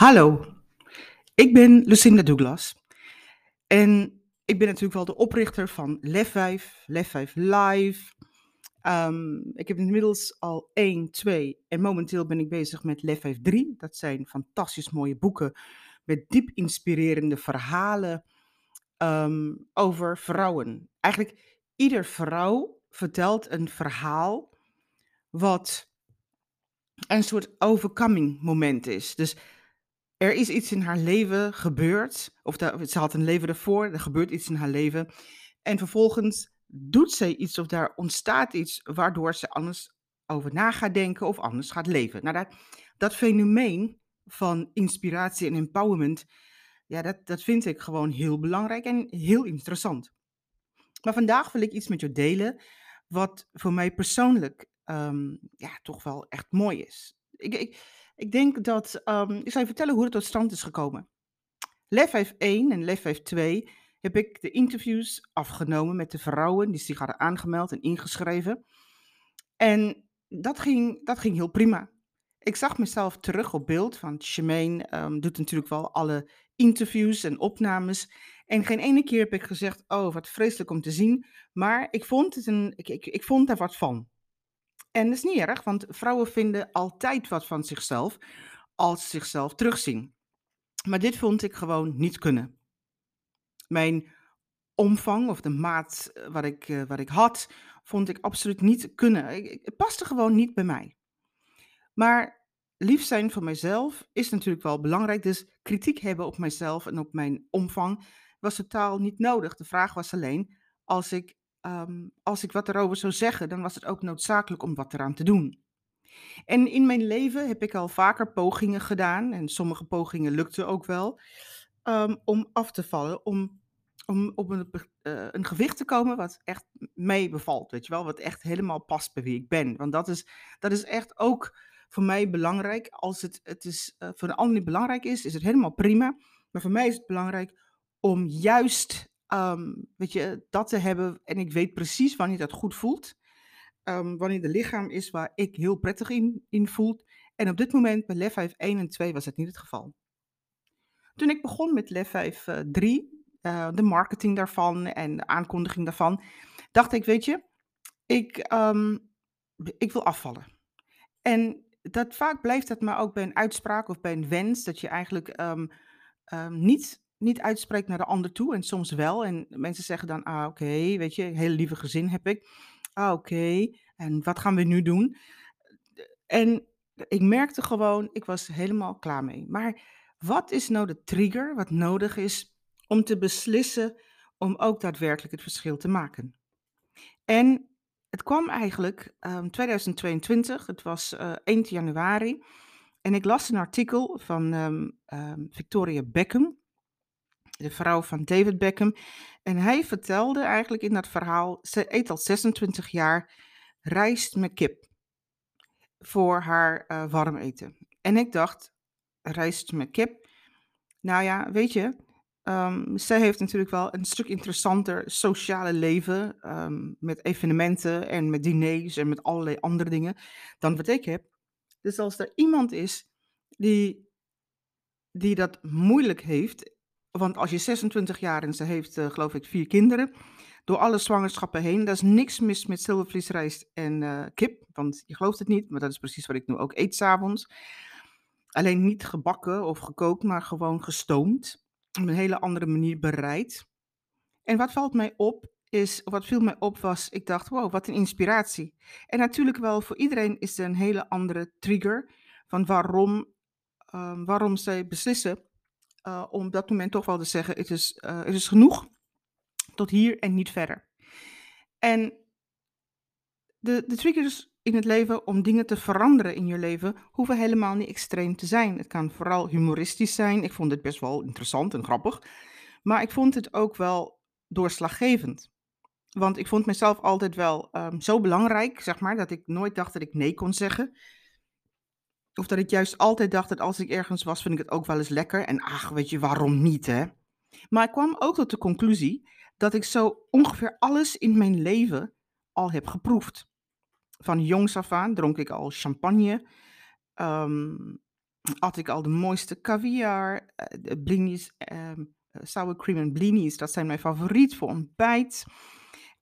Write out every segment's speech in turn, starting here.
Hallo, ik ben Lucinda Douglas en ik ben natuurlijk wel de oprichter van Lef 5, Lef 5 Live. Ehm, ik heb inmiddels al 1, 2 en momenteel ben ik bezig met Lef 5 3. Dat zijn fantastisch mooie boeken met diep inspirerende verhalen ehm, over vrouwen. Eigenlijk ieder vrouw vertelt een verhaal wat een soort overcoming moment is. Dus er is iets in haar leven gebeurd, of ze had een leven ervoor, er gebeurt iets in haar leven. En vervolgens doet zij iets of daar ontstaat iets waardoor ze anders over na gaat denken of anders gaat leven. Nou, dat, dat fenomeen van inspiratie en empowerment, ja, dat, dat vind ik gewoon heel belangrijk en heel interessant. Maar vandaag wil ik iets met je delen wat voor mij persoonlijk ehm, ja, toch wel echt mooi is. Ik, ik, ik denk dat, um, ik zal je vertellen hoe het tot stand is gekomen. Lef 1 en Lef 2 heb ik de interviews afgenomen met de vrouwen die zich hadden aangemeld en ingeschreven. En dat ging, dat ging heel prima. Ik zag mezelf terug op beeld, want Shemaine um, doet natuurlijk wel alle interviews en opnames. En geen ene keer heb ik gezegd, oh wat vreselijk om te zien. Maar ik vond, het een, ik, ik, ik vond er wat van. En dat is niet erg, want vrouwen vinden altijd wat van zichzelf als ze zichzelf terugzien. Maar dit vond ik gewoon niet kunnen. Mijn omvang of de maat eh, wat ik, uh, wat ik had, vond ik absoluut niet kunnen. het paste gewoon niet bij mij. Maar lief zijn voor mijzelf is natuurlijk wel belangrijk. Dus kritiek hebben op mijzelf en op mijn omvang was totaal niet nodig. De vraag was alleen, als ik Ehm, als ik wat erover zou zeggen, dan was het ook noodzakelijk om wat eraan te doen. En in mijn leven heb ik al vaker pogingen gedaan, en sommige pogingen lukten ook wel, um, om af te vallen, om, om op een, uh, een gewicht te komen wat echt mee bevalt, weet je wel, wat echt helemaal past bij wie ik ben. Want dat is, dat is echt ook voor mij belangrijk. Als het, het is, uh, voor de ander niet belangrijk is, is het helemaal prima. Maar voor mij is het belangrijk om juist Ehm, weet je, dat te hebben. En ik weet precies wanneer dat goed voelt. Um, wanneer de lichaam is waar ik heel prettig in, in voel. En op dit moment bij LEF 5 1 en 2 was het niet het geval. Toen ik begon met LEF 5 uh, 3, uh, de marketing daarvan en de aankondiging daarvan, dacht ik, weet je, ik, um, ik wil afvallen. En dat, vaak blijft dat maar ook bij een uitspraak of bij een wens, dat je eigenlijk niet niet uitspreekt naar de ander toe en soms wel. En mensen zeggen dan, ah oké, weet je, een hele lieve gezin heb ik. Ah oké, en wat gaan we nu doen? En ik merkte gewoon, ik was helemaal klaar mee. Maar wat is nou de trigger wat nodig is om te beslissen om ook daadwerkelijk het verschil te maken? En het kwam eigenlijk um, 2022, het was uh, 1 januari. En ik las een artikel van um, um, Victoria Beckham de vrouw van David Beckham. En hij vertelde eigenlijk in dat verhaal, ze eet al 26 jaar rijst met kip voor haar uh, warm eten. En ik dacht, rijst met kip, nou ja, weet je, um, zij heeft natuurlijk wel een stuk interessanter sociale leven um, met evenementen en met diners en met allerlei andere dingen dan wat ik heb. Dus als er iemand is die, die dat moeilijk heeft want als je 26 jaar en ze heeft, uh, geloof ik, vier kinderen, door alle zwangerschappen heen, daar is niks mis met zilvervliesrijst en uh, kip. Want je gelooft het niet, maar dat is precies wat ik nu ook eet s'avonds. Alleen niet gebakken of gekookt, maar gewoon gestoomd. Op een hele andere manier bereid. En wat valt mij op, is, wat viel mij op was, ik dacht, wow, wat een inspiratie. En natuurlijk wel, voor iedereen is er een hele andere trigger van waarom, uh, waarom zij beslissen uh, om dat moment toch wel te zeggen: het is, het is genoeg tot hier en niet verder. En de, de triggers in het leven om dingen te veranderen in je leven hoeven helemaal niet extreem te zijn. Het kan vooral humoristisch zijn. Ik vond het best wel interessant en grappig. Maar ik vond het ook wel doorslaggevend. Want ik vond mezelf altijd wel um, zo belangrijk, zeg maar, dat ik nooit dacht dat ik nee kon zeggen. Of dat ik juist altijd dacht dat als ik ergens was, vind ik het ook wel eens lekker. En ach, weet je, waarom niet, hè? Maar ik kwam ook tot de conclusie dat ik zo ongeveer alles in mijn leven al heb geproefd. Van jongs af aan dronk ik al champagne. Um, at ik al de mooiste caviar, uh, de blinis, um, sour cream en blinis. Dat zijn mijn favoriet voor ontbijt.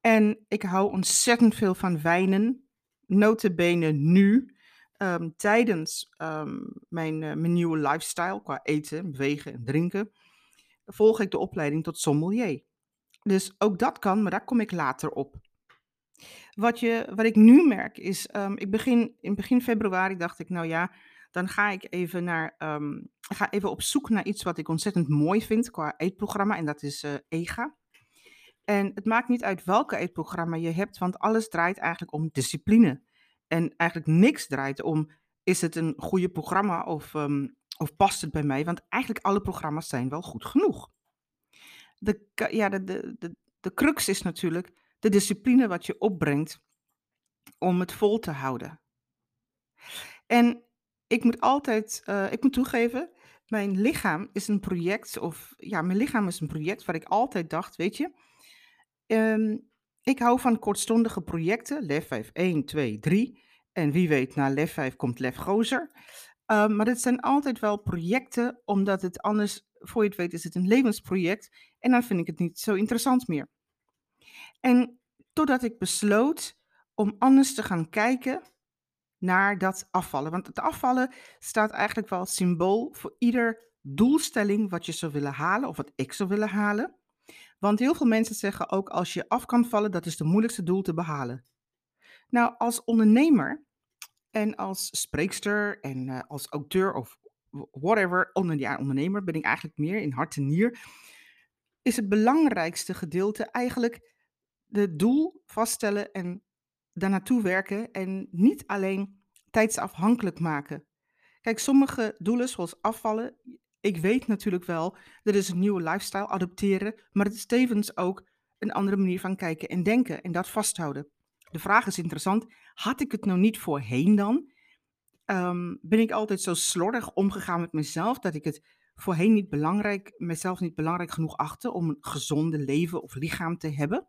En ik hou ontzettend veel van wijnen. Notabene nu, um, tijdens um, mijn, uh, mijn nieuwe lifestyle qua eten, bewegen en drinken, volg ik de opleiding tot sommelier. Dus ook dat kan, maar daar kom ik later op. Wat, je, wat ik nu merk is, um, ik begin, in begin februari dacht ik, nou ja, dan ga ik even naar, ga even op zoek naar iets wat ik ontzettend mooi vind qua eetprogramma en dat is uh, EGA. En het maakt niet uit welke eetprogramma je hebt, want alles draait eigenlijk om discipline. En eigenlijk niks draait om, is het een goede programma of, um, of past het bij mij? Want eigenlijk alle programma's zijn wel goed genoeg. De, ja, de, de, de, de crux is natuurlijk de discipline wat je opbrengt om het vol te houden. En ik moet altijd, uh, ik moet toegeven, mijn lichaam is een project, of ja, mijn lichaam is een project waar ik altijd dacht, weet je, um, ik hou van kortstondige projecten, LEF 5, 1, 2, 3. En wie weet, na LEF 5 komt LEF Gozer. Um, maar het zijn altijd wel projecten, omdat het anders, voor je het weet, is het een levensproject. En dan vind ik het niet zo interessant meer. En totdat ik besloot om anders te gaan kijken naar dat afvallen. Want het afvallen staat eigenlijk wel symbool voor ieder doelstelling wat je zou willen halen of wat ik zou willen halen. Want heel veel mensen zeggen ook als je af kan vallen, dat is de moeilijkste doel te behalen. Nou, als ondernemer en als spreekster en uh, als auteur of whatever, onder, ja, ondernemer ben ik eigenlijk meer in hart en nier, is het belangrijkste gedeelte eigenlijk de doel vaststellen en daar naartoe werken en niet alleen tijdsafhankelijk maken. Kijk, sommige doelen zoals afvallen, ik weet natuurlijk wel, dat is een nieuwe lifestyle adopteren, maar het is tevens ook een andere manier van kijken en denken en dat vasthouden. De vraag is interessant, had ik het nou niet voorheen dan? Um, ben ik altijd zo slordig omgegaan met mezelf dat ik het voorheen niet belangrijk, mezelf niet belangrijk genoeg achtte om een gezonde leven of lichaam te hebben?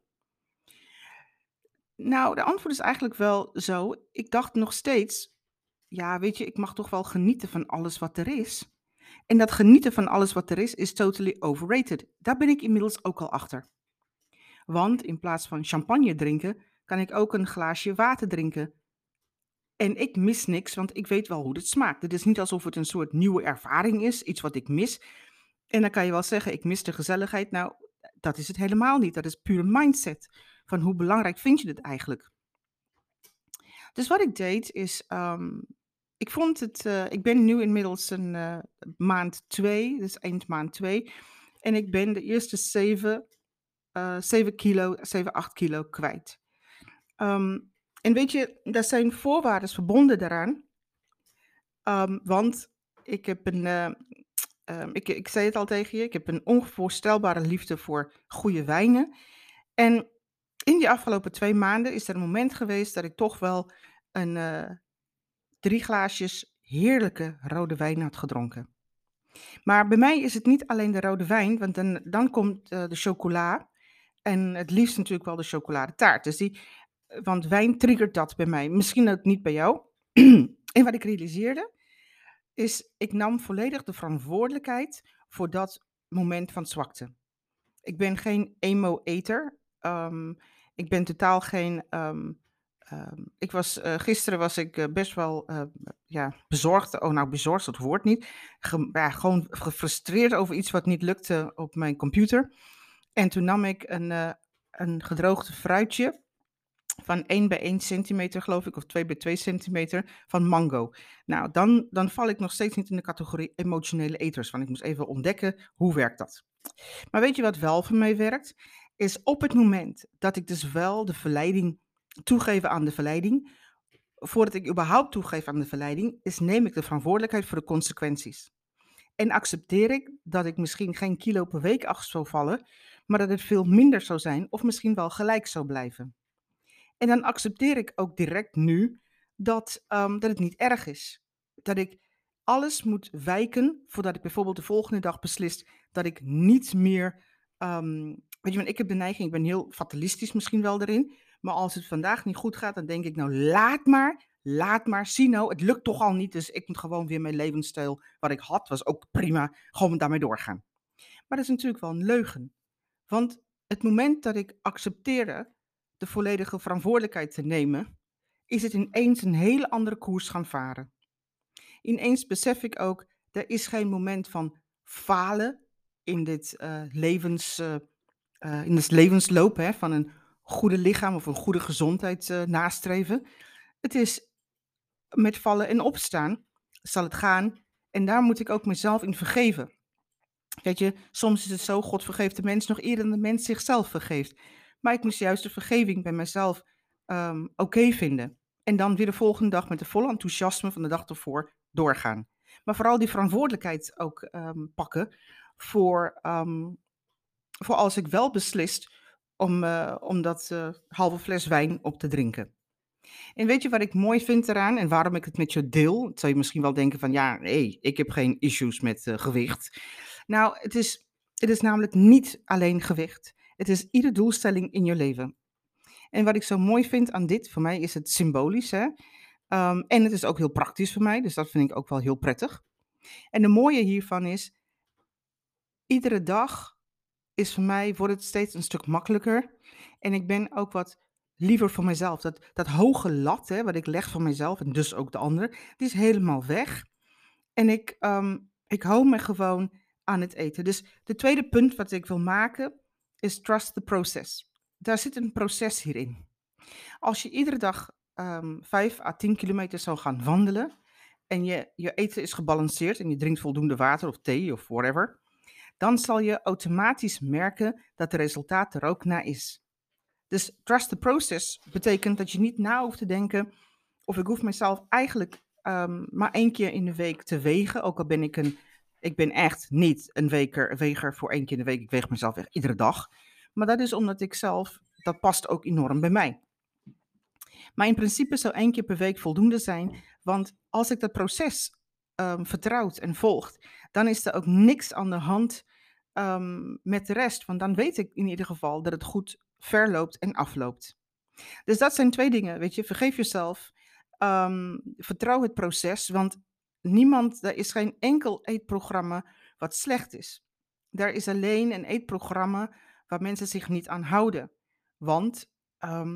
Nou, de antwoord is eigenlijk wel zo. Ik dacht nog steeds, ja, weet je, ik mag toch wel genieten van alles wat er is. En dat genieten van alles wat er is, is totally overrated. Daar ben ik inmiddels ook al achter. Want in plaats van champagne drinken, kan ik ook een glaasje water drinken. En ik mis niks, want ik weet wel hoe het smaakt. Het is niet alsof het een soort nieuwe ervaring is, iets wat ik mis. En dan kan je wel zeggen, ik mis de gezelligheid. Nou, dat is het helemaal niet. Dat is pure mindset. Van hoe belangrijk vind je het eigenlijk? Dus wat ik deed is, um, ik vond het, uh, ik ben nu inmiddels een uh, maand twee, dus eind maand twee. En ik ben de eerste zeven, uh, zeven kilo, zeven, acht kilo kwijt. Um, en weet je, daar zijn voorwaarden verbonden daaraan. Um, want ik heb een, um, ik, ik zei het al tegen je, ik heb een onvoorstelbare liefde voor goede wijnen. En in die afgelopen twee maanden is er een moment geweest dat ik toch wel een, drie glaasjes heerlijke rode wijn had gedronken. Maar bij mij is het niet alleen de rode wijn, want dan, dan komt uh, de chocola. En het liefst natuurlijk wel de chocoladetaart. Dus die, want wijn triggert dat bij mij. Misschien ook niet bij jou. en wat ik realiseerde, is ik nam volledig de verantwoordelijkheid voor dat moment van zwakte. Ik ben geen emo-eter. Um, ik ben totaal geen um, Ehm, ik was, uh, gisteren was ik uh, best wel uh, ja, bezorgd. Oh, nou, bezorgd, dat hoort niet. Ja, gewoon gefrustreerd over iets wat niet lukte op mijn computer. En toen nam ik een, een gedroogde fruitje van 1 bij 1 centimeter, geloof ik, of 2 bij 2 centimeter van mango. Nou, dan, dan val ik nog steeds niet in de categorie emotionele eters, want ik moest even ontdekken hoe werkt dat. Maar weet je wat wel voor mij werkt? Is op het moment dat ik dus wel de verleiding toegeven aan de verleiding. Voordat ik überhaupt toegeef aan de verleiding, is neem ik de verantwoordelijkheid voor de consequenties. En accepteer ik dat ik misschien geen kilo per week af zou vallen, maar dat het veel minder zou zijn of misschien wel gelijk zou blijven. En dan accepteer ik ook direct nu dat, um, dat het niet erg is. Dat ik alles moet wijken voordat ik bijvoorbeeld de volgende dag beslist dat ik niet meer. Um, weet je, ik heb de neiging, ik ben heel fatalistisch misschien wel erin. Maar als het vandaag niet goed gaat, dan denk ik, nou laat maar. laat maar, zie nou, het lukt toch al niet, dus ik moet gewoon weer mijn levensstijl wat ik had, was ook prima, gewoon daarmee doorgaan. Maar dat is natuurlijk wel een leugen. Want het moment dat ik accepteerde de volledige verantwoordelijkheid te nemen, is het ineens een hele andere koers gaan varen. Ineens besef ik ook, er is geen moment van falen in dit uh, levens, uh, uh, in het levensloop hè, van een goede lichaam of een goede gezondheid nastreven. Het is met vallen en opstaan zal het gaan en daar moet ik ook mezelf in vergeven. Weet je, soms is het zo, God vergeeft de mens nog eerder dan de mens zichzelf vergeeft. Maar ik moest juist de vergeving bij mezelf um, oké vinden. En dan weer de volgende dag met de volle enthousiasme van de dag ervoor doorgaan. Maar vooral die verantwoordelijkheid ook um, pakken voor, um, voor als ik wel beslist om, uh, om dat uh, halve fles wijn op te drinken. En weet je wat ik mooi vind eraan en waarom ik het met je deel? Dat zou je misschien wel denken van ja, nee, ik heb geen issues met uh, gewicht. Nou, het is, het is namelijk niet alleen gewicht. Het is iedere doelstelling in je leven. En wat ik zo mooi vind aan dit, voor mij is het symbolisch. Hè? Um, en het is ook heel praktisch voor mij, dus dat vind ik ook wel heel prettig. En de mooie hiervan is, iedere dag is voor mij, wordt het steeds een stuk makkelijker. En ik ben ook wat liever voor mezelf. Dat, dat hoge lat, hè, wat ik leg voor mezelf en dus ook de ander, die is helemaal weg. En ik, um, ik hou me gewoon aan het eten. Dus de tweede punt wat ik wil maken is trust the process. Daar zit een proces hierin. Als je iedere dag um, ehm, 5 à 10 kilometer zou gaan wandelen en je, je eten is gebalanceerd en je drinkt voldoende water of thee of whatever, dan zal je automatisch merken dat de resultaat er ook naar is. Dus trust the process betekent dat je niet na hoeft te denken of ik hoef mezelf eigenlijk um, maar één keer in de week te wegen, ook al ben ik een ik ben echt niet een weker, weger voor één keer in de week. Ik weeg mezelf echt iedere dag. Maar dat is omdat ik zelf, dat past ook enorm bij mij. Maar in principe zou één keer per week voldoende zijn. Want als ik dat proces um, vertrouwt en volgt, dan is er ook niks aan de hand um, met de rest. Want dan weet ik in ieder geval dat het goed verloopt en afloopt. Dus dat zijn twee dingen, weet je. Vergeef jezelf. Um, vertrouw het proces, want niemand, er is geen enkel eetprogramma wat slecht is. Er is alleen een eetprogramma waar mensen zich niet aan houden. Want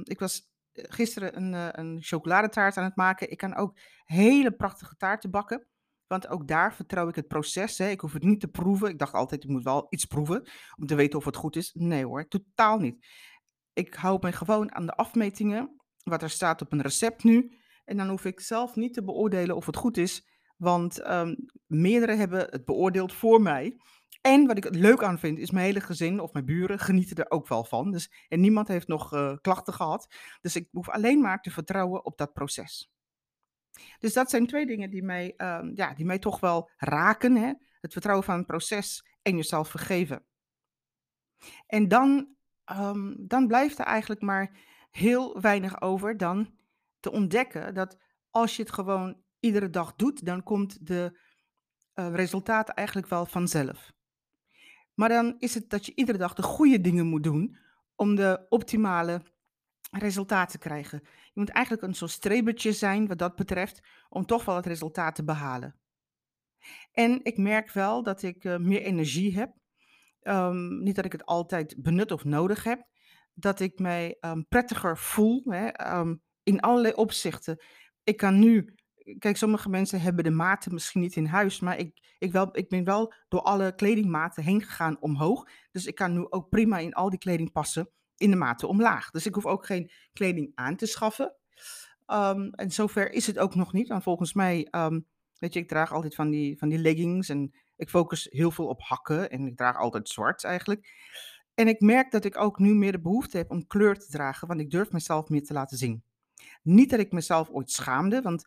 ik was eh, gisteren een, uh, een chocoladetaart aan het maken. Ik kan ook hele prachtige taarten bakken. Want ook daar vertrouw ik het proces. Hè. Ik hoef het niet te proeven. Ik dacht altijd, ik moet wel iets proeven om te weten of het goed is. Nee hoor, totaal niet. Ik hou me gewoon aan de afmetingen, wat er staat op een recept nu. En dan hoef ik zelf niet te beoordelen of het goed is. Want um, meerdere hebben het beoordeeld voor mij. En wat ik het leuk aan vind, is mijn hele gezin of mijn buren genieten er ook wel van. Dus, en niemand heeft nog uh, klachten gehad. Dus ik hoef alleen maar te vertrouwen op dat proces. Dus dat zijn twee dingen die mij, um, ja, die mij toch wel raken. Hè? Het vertrouwen van het proces en jezelf vergeven. En dan, um, dan blijft er eigenlijk maar heel weinig over dan te ontdekken dat als je het gewoon iedere dag doet, dan komt de uh, resultaat eigenlijk wel vanzelf. Maar dan is het dat je iedere dag de goede dingen moet doen om de optimale resultaten te krijgen. Je moet eigenlijk een soort strebertje zijn wat dat betreft, om toch wel het resultaat te behalen. En ik merk wel dat ik uh, meer energie heb. Um, niet dat ik het altijd benut of nodig heb. Dat ik mij um, prettiger voel hè, um, in allerlei opzichten. Ik kan nu kijk, sommige mensen hebben de maten misschien niet in huis, maar ik, ik, wel, ik ben wel door alle kledingmaten heen gegaan omhoog. Dus ik kan nu ook prima in al die kleding passen in de maten omlaag. Dus ik hoef ook geen kleding aan te schaffen. Um, en zover is het ook nog niet. Want volgens mij, um, weet je, ik draag altijd van die, van die leggings en ik focus heel veel op hakken en ik draag altijd zwart eigenlijk. En ik merk dat ik ook nu meer de behoefte heb om kleur te dragen, want ik durf mezelf meer te laten zien. Niet dat ik mezelf ooit schaamde, want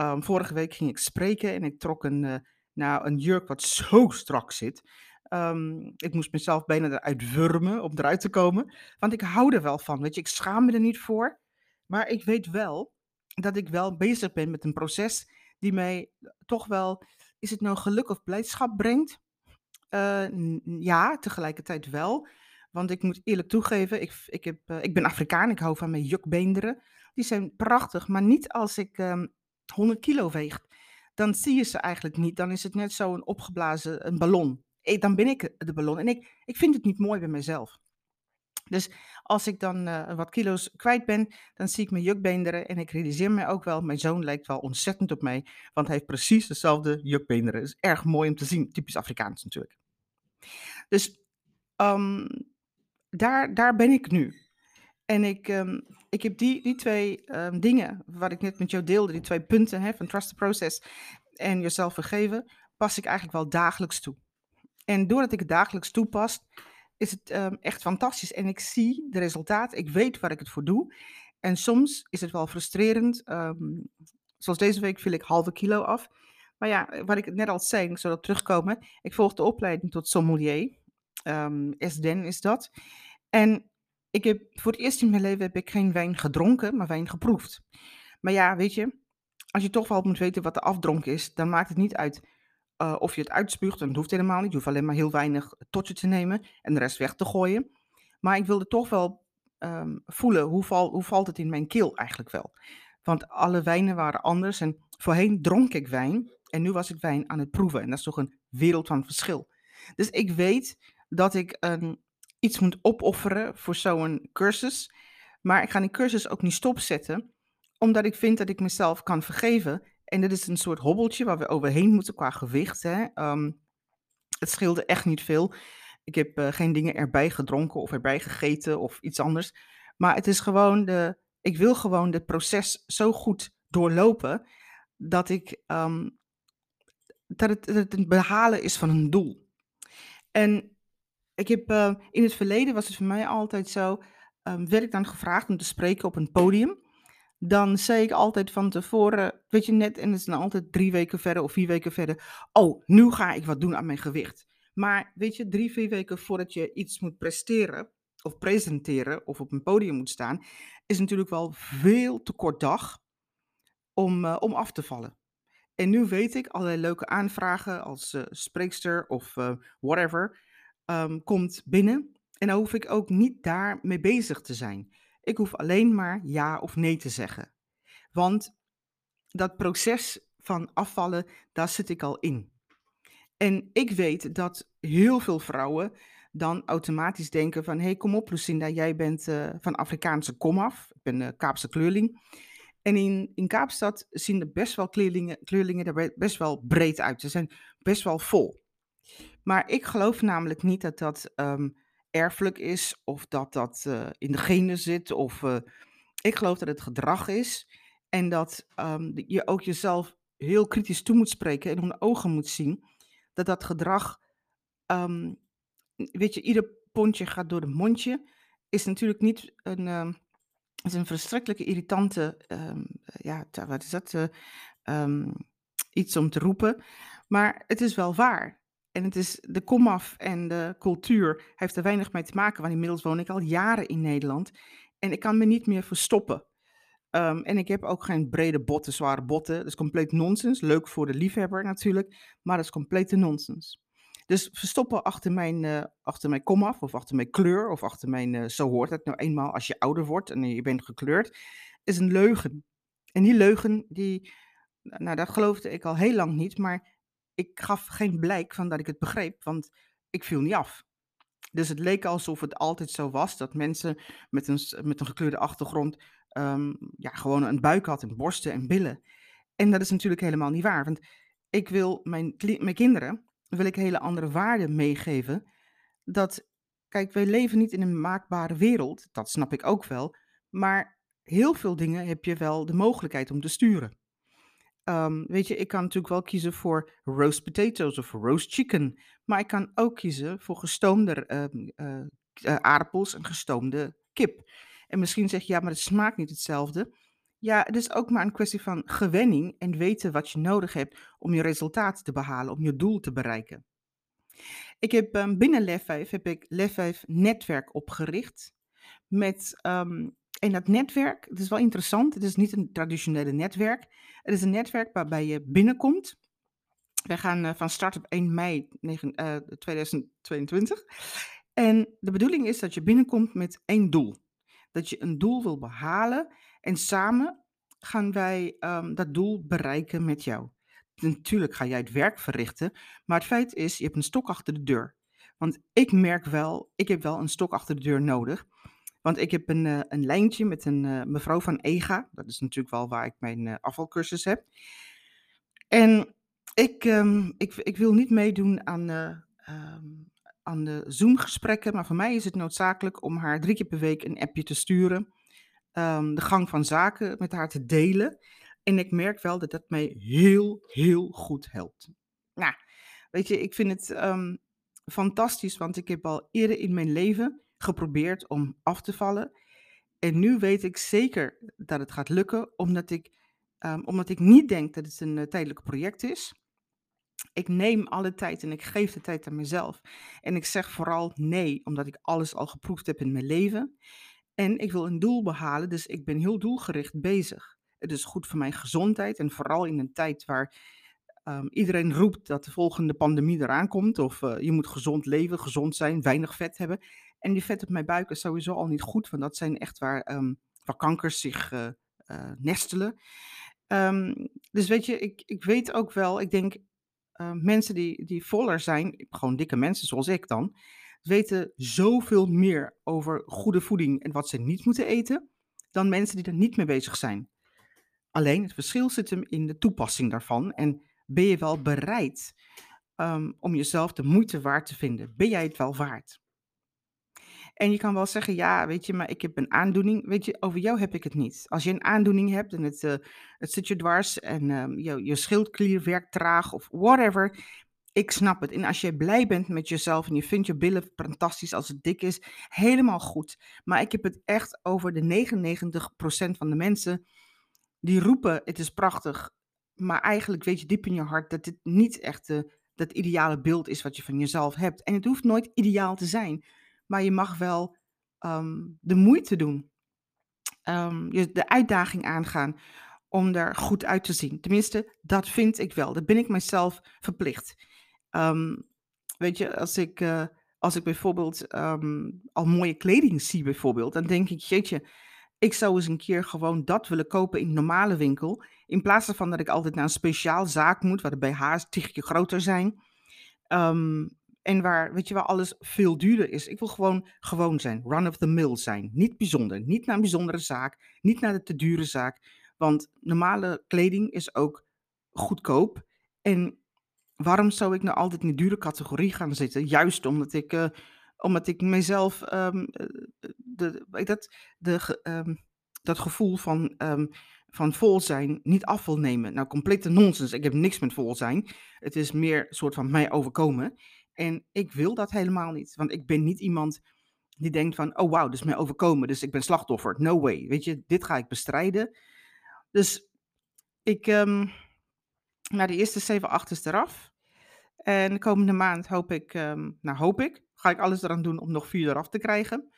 Um, vorige week ging ik spreken en ik trok een, uh, nou, een jurk wat zo strak zit. Um, ik moest mezelf bijna eruit wurmen om eruit te komen. Want ik hou er wel van. Weet je, ik schaam me er niet voor. Maar ik weet wel dat ik wel bezig ben met een proces die mij toch wel, is het nou geluk of blijdschap brengt? Uh, ja, tegelijkertijd wel. Want ik moet eerlijk toegeven, ik, ik, heb, uh, ik ben Afrikaan, ik hou van mijn jukbeenderen. die zijn prachtig, maar niet als ik ehm 100 kilo weeg. Dan zie je ze eigenlijk niet. Dan is het net zo'n opgeblazen een ballon. Dan ben ik de ballon en ik, ik vind het niet mooi bij mezelf. Dus als ik dan eh, wat kilo's kwijt ben, dan zie ik mijn jukbeenderen en ik realiseer me ook wel, mijn zoon lijkt wel ontzettend op mij, want hij heeft precies dezelfde jukbeenderen. is erg mooi om te zien, typisch Afrikaans natuurlijk. Dus ehm, daar, daar ben ik nu. En ik, ehm, ik heb die, die twee ehm, dingen, wat ik net met jou deelde, die twee punten hè, van trust the process en jezelf vergeven, pas ik eigenlijk wel dagelijks toe. En doordat ik het dagelijks toepas, is het ehm, echt fantastisch. En ik zie de resultaten, ik weet waar ik het voor doe. En soms is het wel frustrerend. ehm, zoals deze week viel ik halve kilo af. Maar ja, wat ik net al zei, ik zal op terugkomen. Ik volg de opleiding tot sommelier. Ehm SDEN is dat. En ik heb voor het eerst in mijn leven heb ik geen wijn gedronken, maar wijn geproefd. Maar ja, weet je, als je toch wel moet weten wat de afdronk is, dan maakt het niet uit eh, of je het uitspuugt. En dat hoeft helemaal niet. Je hoeft alleen maar heel weinig tot je te nemen en de rest weg te gooien. Maar ik wilde toch wel ehm, voelen hoe, val, hoe valt het in mijn keel eigenlijk wel. Want alle wijnen waren anders. En voorheen dronk ik wijn en nu was ik wijn aan het proeven. En dat is toch een wereld van verschil. Dus ik weet dat ik een, iets moet opofferen voor zo'n cursus. Maar ik ga die cursus ook niet stopzetten, omdat ik vind dat ik mezelf kan vergeven. En dit is een soort hobbeltje waar we overheen moeten qua gewicht. Hè. Ehm, het scheelde echt niet veel. Ik heb eh, geen dingen erbij gedronken of erbij gegeten of iets anders. Maar het is gewoon de. Ik wil gewoon het proces zo goed doorlopen dat ik. ehm, dat, het, het behalen is van een doel. En ik heb eh, in het verleden was het voor mij altijd zo. ehm, werd ik dan gevraagd om te spreken op een podium. Dan zei ik altijd van tevoren, weet je net, en het is dan altijd drie weken verder of vier weken verder. Oh, nu ga ik wat doen aan mijn gewicht. Maar weet je, drie, vier weken voordat je iets moet presteren of presenteren of op een podium moet staan, is natuurlijk wel veel te kort dag om, eh, om af te vallen. En nu weet ik, allerlei leuke aanvragen als eh, spreekster of eh, whatever, ehm, komt binnen. En dan hoef ik ook niet daar mee bezig te zijn. Ik hoef alleen maar ja of nee te zeggen. Want dat proces van afvallen, daar zit ik al in. En ik weet dat heel veel vrouwen dan automatisch denken van... hé, hey, kom op Lucinda, jij bent eh, van Afrikaanse komaf. Ik ben uh, Kaapse kleurling. En in, in Kaapstad zien er best wel kleurlingen, kleurlingen er best wel breed uit. Ze zijn best wel vol. Maar ik geloof namelijk niet dat dat ehm, erfelijk is of dat dat eh, in de genen zit. Of, eh, ik geloof dat het gedrag is en dat ehm, je ook jezelf heel kritisch toe moet spreken en onder ogen moet zien dat dat gedrag, ehm, weet je, ieder pondje gaat door het mondje, is natuurlijk niet een, ehm, is een verschrikkelijke irritante, ja, wat is dat, eh, iets om te roepen. Maar het is wel waar. En het is de komaf en de cultuur heeft er weinig mee te maken, want inmiddels woon ik al jaren in Nederland en ik kan me niet meer verstoppen. Ehm, en ik heb ook geen brede botten, zware botten. Dat is compleet nonsens. Leuk voor de liefhebber natuurlijk, maar dat is complete nonsens. Dus verstoppen achter mijn, eh, achter mijn komaf of achter mijn kleur of achter mijn, eh, zo hoort het nou eenmaal als je ouder wordt en je bent gekleurd, is een leugen. En die leugen, die, nou dat geloofde ik al heel lang niet, maar ik gaf geen blijk van dat ik het begreep, want ik viel niet af. Dus het leek alsof het altijd zo was dat mensen met een, met een gekleurde achtergrond ehm, ja, gewoon een buik had en borsten en billen. En dat is natuurlijk helemaal niet waar. Want ik wil mijn, mijn kinderen wil ik hele andere waarden meegeven. Dat, kijk, wij leven niet in een maakbare wereld, dat snap ik ook wel. Maar heel veel dingen heb je wel de mogelijkheid om te sturen. Ehm, weet je, ik kan natuurlijk wel kiezen voor roast potatoes of roast chicken. Maar ik kan ook kiezen voor gestoomde eh, aardappels en gestoomde kip. En misschien zeg je, ja, maar het smaakt niet hetzelfde. Ja, het is ook maar een kwestie van gewenning en weten wat je nodig hebt om je resultaat te behalen, om je doel te bereiken. Ik heb ehm, binnen Lef 5 heb ik Lef 5 netwerk opgericht. Met, en dat netwerk, het is wel interessant, het is niet een traditionele netwerk. Het is een netwerk waarbij je binnenkomt. Wij gaan eh, van start op 1 mei negen- eh, 2022. En de bedoeling is dat je binnenkomt met één doel. Dat je een doel wil behalen En samen gaan wij ehm, dat doel bereiken met jou. Natuurlijk ga jij het werk verrichten, maar het feit is, je hebt een stok achter de deur. Want ik merk wel, ik heb wel een stok achter de deur nodig. Want ik heb een, uh, een lijntje met een uh, mevrouw van EGA. Dat is natuurlijk wel waar ik mijn uh, afvalcursus heb. En ik, um, ik, ik wil niet meedoen aan, um, aan de Zoom-gesprekken. Maar voor mij is het noodzakelijk om haar drie keer per week een appje te sturen. Um, de gang van zaken met haar te delen. En ik merk wel dat dat mij heel, heel goed helpt. Nou, weet je, ik vind het fantastisch, want ik heb al eerder in mijn leven geprobeerd om af te vallen. En nu weet ik zeker dat het gaat lukken, omdat ik, um, omdat ik niet denk dat het een uh, tijdelijk project is. Ik neem alle tijd en ik geef de tijd aan mezelf. En ik zeg vooral nee, omdat ik alles al geproefd heb in mijn leven. En ik wil een doel behalen, dus ik ben heel doelgericht bezig. Het is goed voor mijn gezondheid en vooral in een tijd waar um, iedereen roept dat de volgende pandemie eraan komt. Of uh, je moet gezond leven, gezond zijn, weinig vet hebben. En die vet op mijn buik is sowieso al niet goed, want dat zijn echt waar, um, waar kankers zich uh, uh, nestelen. Um, dus weet je, ik, ik weet ook wel, ik denk uh, mensen die, die voller zijn, gewoon dikke mensen zoals ik dan, weten zoveel meer over goede voeding en wat ze niet moeten eten, dan mensen die er niet mee bezig zijn. Alleen het verschil zit hem in de toepassing daarvan. En ben je wel bereid um, om jezelf de moeite waard te vinden? Ben jij het wel waard? En je kan wel zeggen, ja, weet je, maar ik heb een aandoening. Weet je, over jou heb ik het niet. Als je een aandoening hebt en het, uh, het zit je dwars en um, je, je schildklier werkt traag of whatever. Ik snap het. En als je blij bent met jezelf en je vindt je billen fantastisch als het dik is, helemaal goed. Maar ik heb het echt over de 99% van de mensen die roepen: het is prachtig. Maar eigenlijk weet je diep in je hart dat dit niet echt de, dat ideale beeld is wat je van jezelf hebt. En het hoeft nooit ideaal te zijn maar je mag wel um, de moeite doen. Um, je de uitdaging aangaan om er goed uit te zien. Tenminste, dat vind ik wel. Dat ben ik mezelf verplicht. Um, weet je, als ik, uh, als ik bijvoorbeeld al mooie kleding zie, bijvoorbeeld, dan denk ik, jeetje, ik zou eens een keer gewoon dat willen kopen in een normale winkel. In plaats van dat ik altijd naar een speciaal zaak moet, waar de BH's tigje groter zijn. En waar, weet je, waar alles veel duurder is. Ik wil gewoon gewoon zijn, run of the mill zijn. Niet bijzonder, niet naar een bijzondere zaak, niet naar de te dure zaak. Want normale kleding is ook goedkoop. En waarom zou ik nou altijd in de dure categorie gaan zitten? Juist omdat ik, uh, omdat ik mezelf um, de, dat, de, um, dat gevoel van, um, van vol zijn niet af wil nemen. Nou, complete nonsens. Ik heb niks met vol zijn. Het is meer een soort van mij overkomen. En ik wil dat helemaal niet, want ik ben niet iemand die denkt van, oh wauw, dus mij overkomen, dus ik ben slachtoffer. No way, weet je, dit ga ik bestrijden. Dus ik, um, nou de eerste 7, 8 is eraf. En de komende maand hoop ik, um, nou hoop ik, ga ik alles eraan doen om nog vier eraf te krijgen.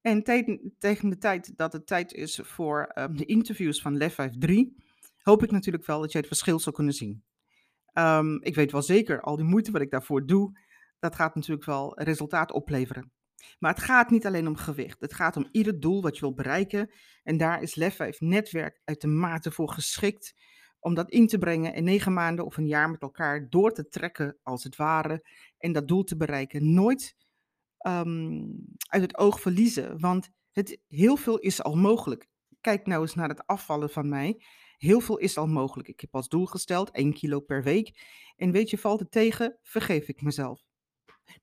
En te tegen de tijd dat het tijd is voor um, de interviews van Lef 3, hoop ik natuurlijk wel dat jij het verschil zal kunnen zien. Um, ik weet wel zeker, al die moeite wat ik daarvoor doe, dat gaat natuurlijk wel resultaat opleveren. Maar het gaat niet alleen om gewicht. Het gaat om ieder doel wat je wilt bereiken. En daar is Lef 5 netwerk uitermate voor geschikt om dat in te brengen in negen maanden of een jaar met elkaar door te trekken, als het ware, en dat doel te bereiken. Nooit um, uit het oog verliezen, want het, heel veel is al mogelijk. Kijk nou eens naar het afvallen van mij. Heel veel is al mogelijk. Ik heb als doel gesteld 1 kilo per week. En weet je, valt het tegen, vergeef ik mezelf.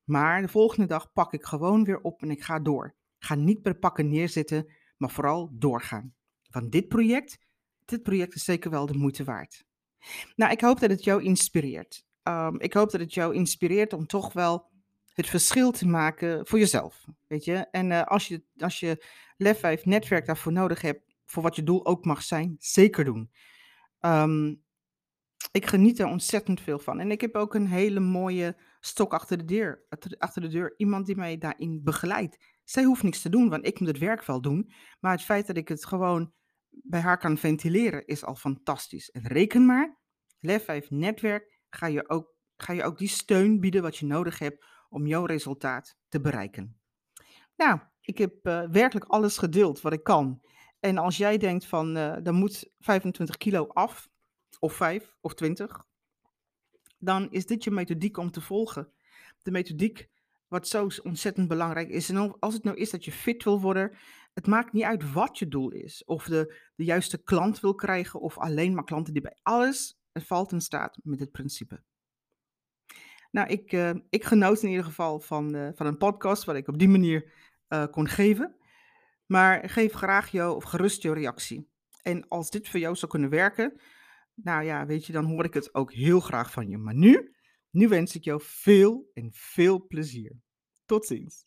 Maar de volgende dag pak ik gewoon weer op en ik ga door. Ga niet de pakken neerzitten, maar vooral doorgaan. Want dit project, dit project is zeker wel de moeite waard. Nou, ik hoop dat het jou inspireert. Um, ik hoop dat het jou inspireert om toch wel het verschil te maken voor jezelf. Weet je? En uh, als je, als je Lef 5 netwerk daarvoor nodig hebt, voor wat je doel ook mag zijn, zeker doen. Um, ik geniet er ontzettend veel van. En ik heb ook een hele mooie stok achter de deur. Achter de deur. Iemand die mij daarin begeleidt. Zij hoeft niks te doen, want ik moet het werk wel doen. Maar het feit dat ik het gewoon bij haar kan ventileren is al fantastisch. En reken maar, Lef 5 netwerk ga je, ook, ga je ook die steun bieden wat je nodig hebt om jouw resultaat te bereiken. Nou, ik heb uh, werkelijk alles gedeeld wat ik kan. En als jij denkt van, uh, er moet 25 kilo af, of 5 of 20, dan is dit je methodiek om te volgen. De methodiek wat zo ontzettend belangrijk is. En als het nou is dat je fit wil worden, het maakt niet uit wat je doel is. Of de, de juiste klant wil krijgen, of alleen maar klanten die bij alles valt en staat met het principe. Nou, ik, uh, ik genoot in ieder geval van, uh, van een podcast wat ik op die manier kon geven. Maar geef graag jou of gerust je reactie. En als dit voor jou zou kunnen werken, nou ja, weet je, dan hoor ik het ook heel graag van je. Maar nu, nu wens ik jou veel en veel plezier. Tot ziens.